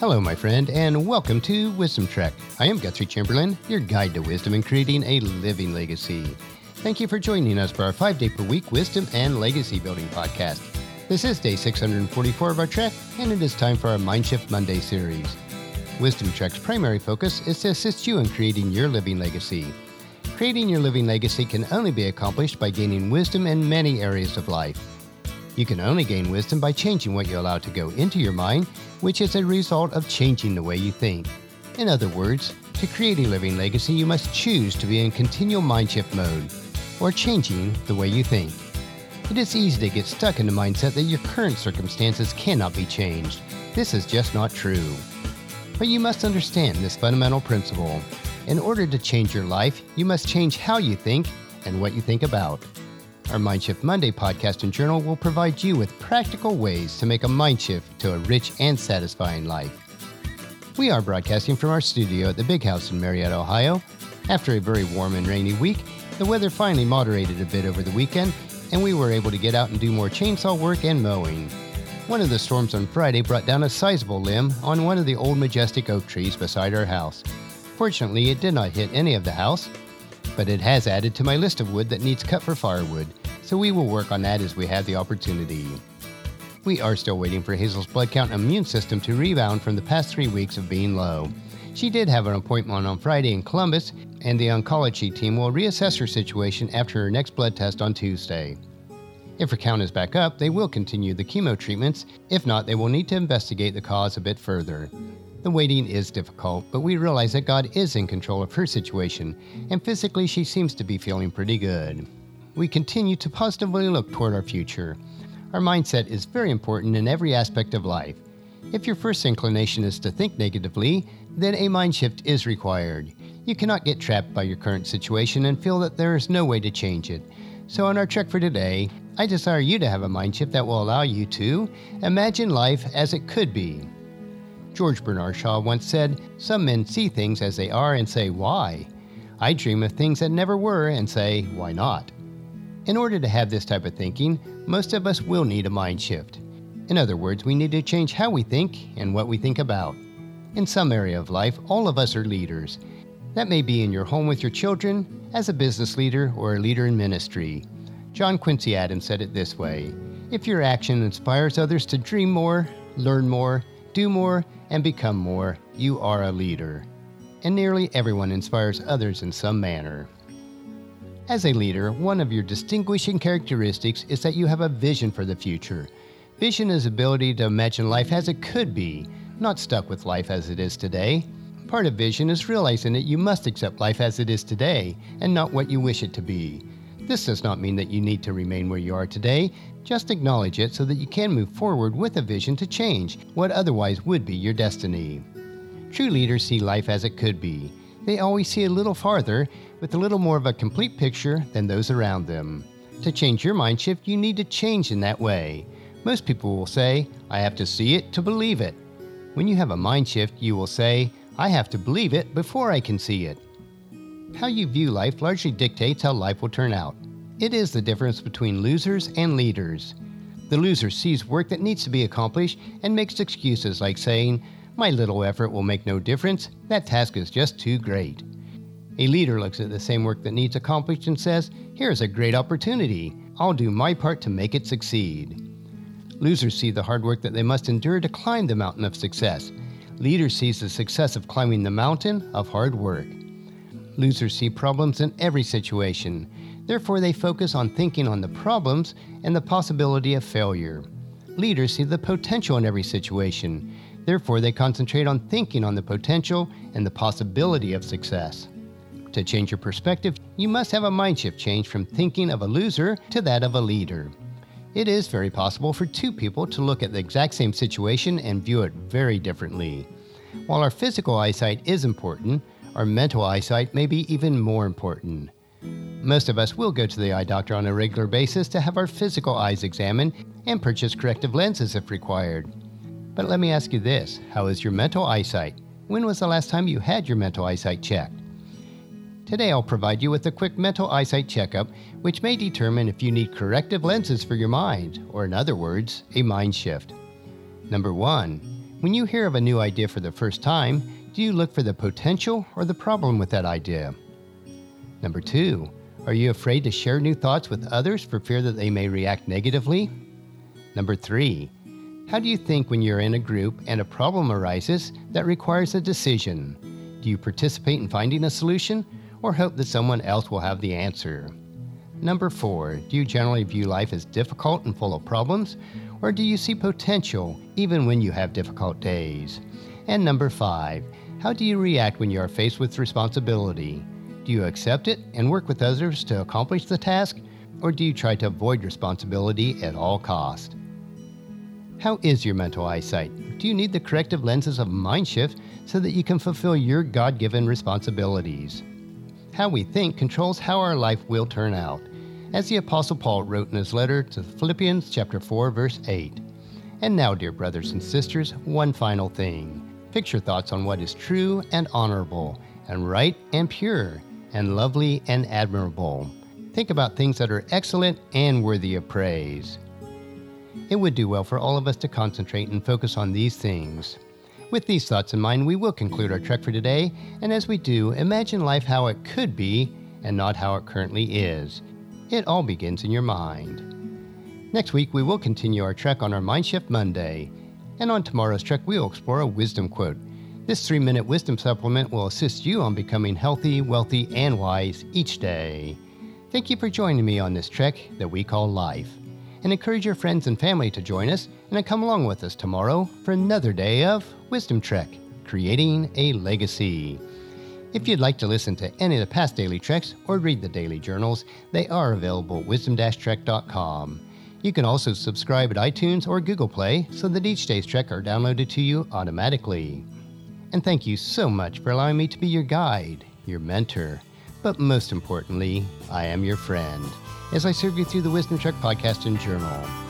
Hello, my friend, and welcome to Wisdom Trek. I am Guthrie Chamberlain, your guide to wisdom and creating a living legacy. Thank you for joining us for our five day per week wisdom and legacy building podcast. This is day 644 of our trek, and it is time for our Mindshift Monday series. Wisdom Trek's primary focus is to assist you in creating your living legacy. Creating your living legacy can only be accomplished by gaining wisdom in many areas of life. You can only gain wisdom by changing what you allow to go into your mind, which is a result of changing the way you think. In other words, to create a living legacy, you must choose to be in continual mind shift mode, or changing the way you think. It is easy to get stuck in the mindset that your current circumstances cannot be changed. This is just not true. But you must understand this fundamental principle. In order to change your life, you must change how you think and what you think about. Our Mindshift Monday podcast and journal will provide you with practical ways to make a mind shift to a rich and satisfying life. We are broadcasting from our studio at the Big House in Marietta, Ohio. After a very warm and rainy week, the weather finally moderated a bit over the weekend, and we were able to get out and do more chainsaw work and mowing. One of the storms on Friday brought down a sizable limb on one of the old majestic oak trees beside our house. Fortunately, it did not hit any of the house, but it has added to my list of wood that needs cut for firewood so we will work on that as we have the opportunity. We are still waiting for Hazel's blood count and immune system to rebound from the past three weeks of being low. She did have an appointment on Friday in Columbus, and the oncology team will reassess her situation after her next blood test on Tuesday. If her count is back up, they will continue the chemo treatments. If not, they will need to investigate the cause a bit further. The waiting is difficult, but we realize that God is in control of her situation, and physically she seems to be feeling pretty good we continue to positively look toward our future. Our mindset is very important in every aspect of life. If your first inclination is to think negatively, then a mind shift is required. You cannot get trapped by your current situation and feel that there is no way to change it. So, on our trek for today, I desire you to have a mind shift that will allow you to imagine life as it could be. George Bernard Shaw once said, Some men see things as they are and say, Why? I dream of things that never were and say, Why not? In order to have this type of thinking, most of us will need a mind shift. In other words, we need to change how we think and what we think about. In some area of life, all of us are leaders. That may be in your home with your children, as a business leader, or a leader in ministry. John Quincy Adams said it this way If your action inspires others to dream more, learn more, do more, and become more, you are a leader. And nearly everyone inspires others in some manner. As a leader, one of your distinguishing characteristics is that you have a vision for the future. Vision is ability to imagine life as it could be, not stuck with life as it is today. Part of vision is realizing that you must accept life as it is today and not what you wish it to be. This does not mean that you need to remain where you are today, just acknowledge it so that you can move forward with a vision to change what otherwise would be your destiny. True leaders see life as it could be. They always see a little farther with a little more of a complete picture than those around them. To change your mind shift, you need to change in that way. Most people will say, I have to see it to believe it. When you have a mind shift, you will say, I have to believe it before I can see it. How you view life largely dictates how life will turn out. It is the difference between losers and leaders. The loser sees work that needs to be accomplished and makes excuses like saying, My little effort will make no difference, that task is just too great. A leader looks at the same work that needs accomplished and says, Here's a great opportunity. I'll do my part to make it succeed. Losers see the hard work that they must endure to climb the mountain of success. Leaders see the success of climbing the mountain of hard work. Losers see problems in every situation. Therefore, they focus on thinking on the problems and the possibility of failure. Leaders see the potential in every situation. Therefore, they concentrate on thinking on the potential and the possibility of success. To change your perspective, you must have a mind shift change from thinking of a loser to that of a leader. It is very possible for two people to look at the exact same situation and view it very differently. While our physical eyesight is important, our mental eyesight may be even more important. Most of us will go to the eye doctor on a regular basis to have our physical eyes examined and purchase corrective lenses if required. But let me ask you this how is your mental eyesight? When was the last time you had your mental eyesight checked? Today I'll provide you with a quick mental eyesight checkup, which may determine if you need corrective lenses for your mind, or in other words, a mind shift. Number one, When you hear of a new idea for the first time, do you look for the potential or the problem with that idea? Number two, are you afraid to share new thoughts with others for fear that they may react negatively? Number three, how do you think when you're in a group and a problem arises that requires a decision? Do you participate in finding a solution or hope that someone else will have the answer? Number four, do you generally view life as difficult and full of problems, or do you see potential even when you have difficult days? And number five, how do you react when you are faced with responsibility? Do you accept it and work with others to accomplish the task, or do you try to avoid responsibility at all cost? How is your mental eyesight? Do you need the corrective lenses of mind shift so that you can fulfill your God given responsibilities? How we think controls how our life will turn out, as the Apostle Paul wrote in his letter to Philippians chapter 4, verse 8. And now, dear brothers and sisters, one final thing. Fix your thoughts on what is true and honorable, and right and pure, and lovely and admirable. Think about things that are excellent and worthy of praise. It would do well for all of us to concentrate and focus on these things. With these thoughts in mind, we will conclude our trek for today, and as we do, imagine life how it could be and not how it currently is. It all begins in your mind. Next week, we will continue our trek on our Mindshift Monday, and on tomorrow's trek, we will explore a wisdom quote. This three minute wisdom supplement will assist you on becoming healthy, wealthy, and wise each day. Thank you for joining me on this trek that we call life. And encourage your friends and family to join us and come along with us tomorrow for another day of Wisdom Trek Creating a Legacy. If you'd like to listen to any of the past daily treks or read the daily journals, they are available at wisdom-trek.com. You can also subscribe at iTunes or Google Play so that each day's trek are downloaded to you automatically. And thank you so much for allowing me to be your guide, your mentor, but most importantly, I am your friend as I serve you through the Wisdom Trek podcast and journal.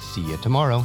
See you tomorrow.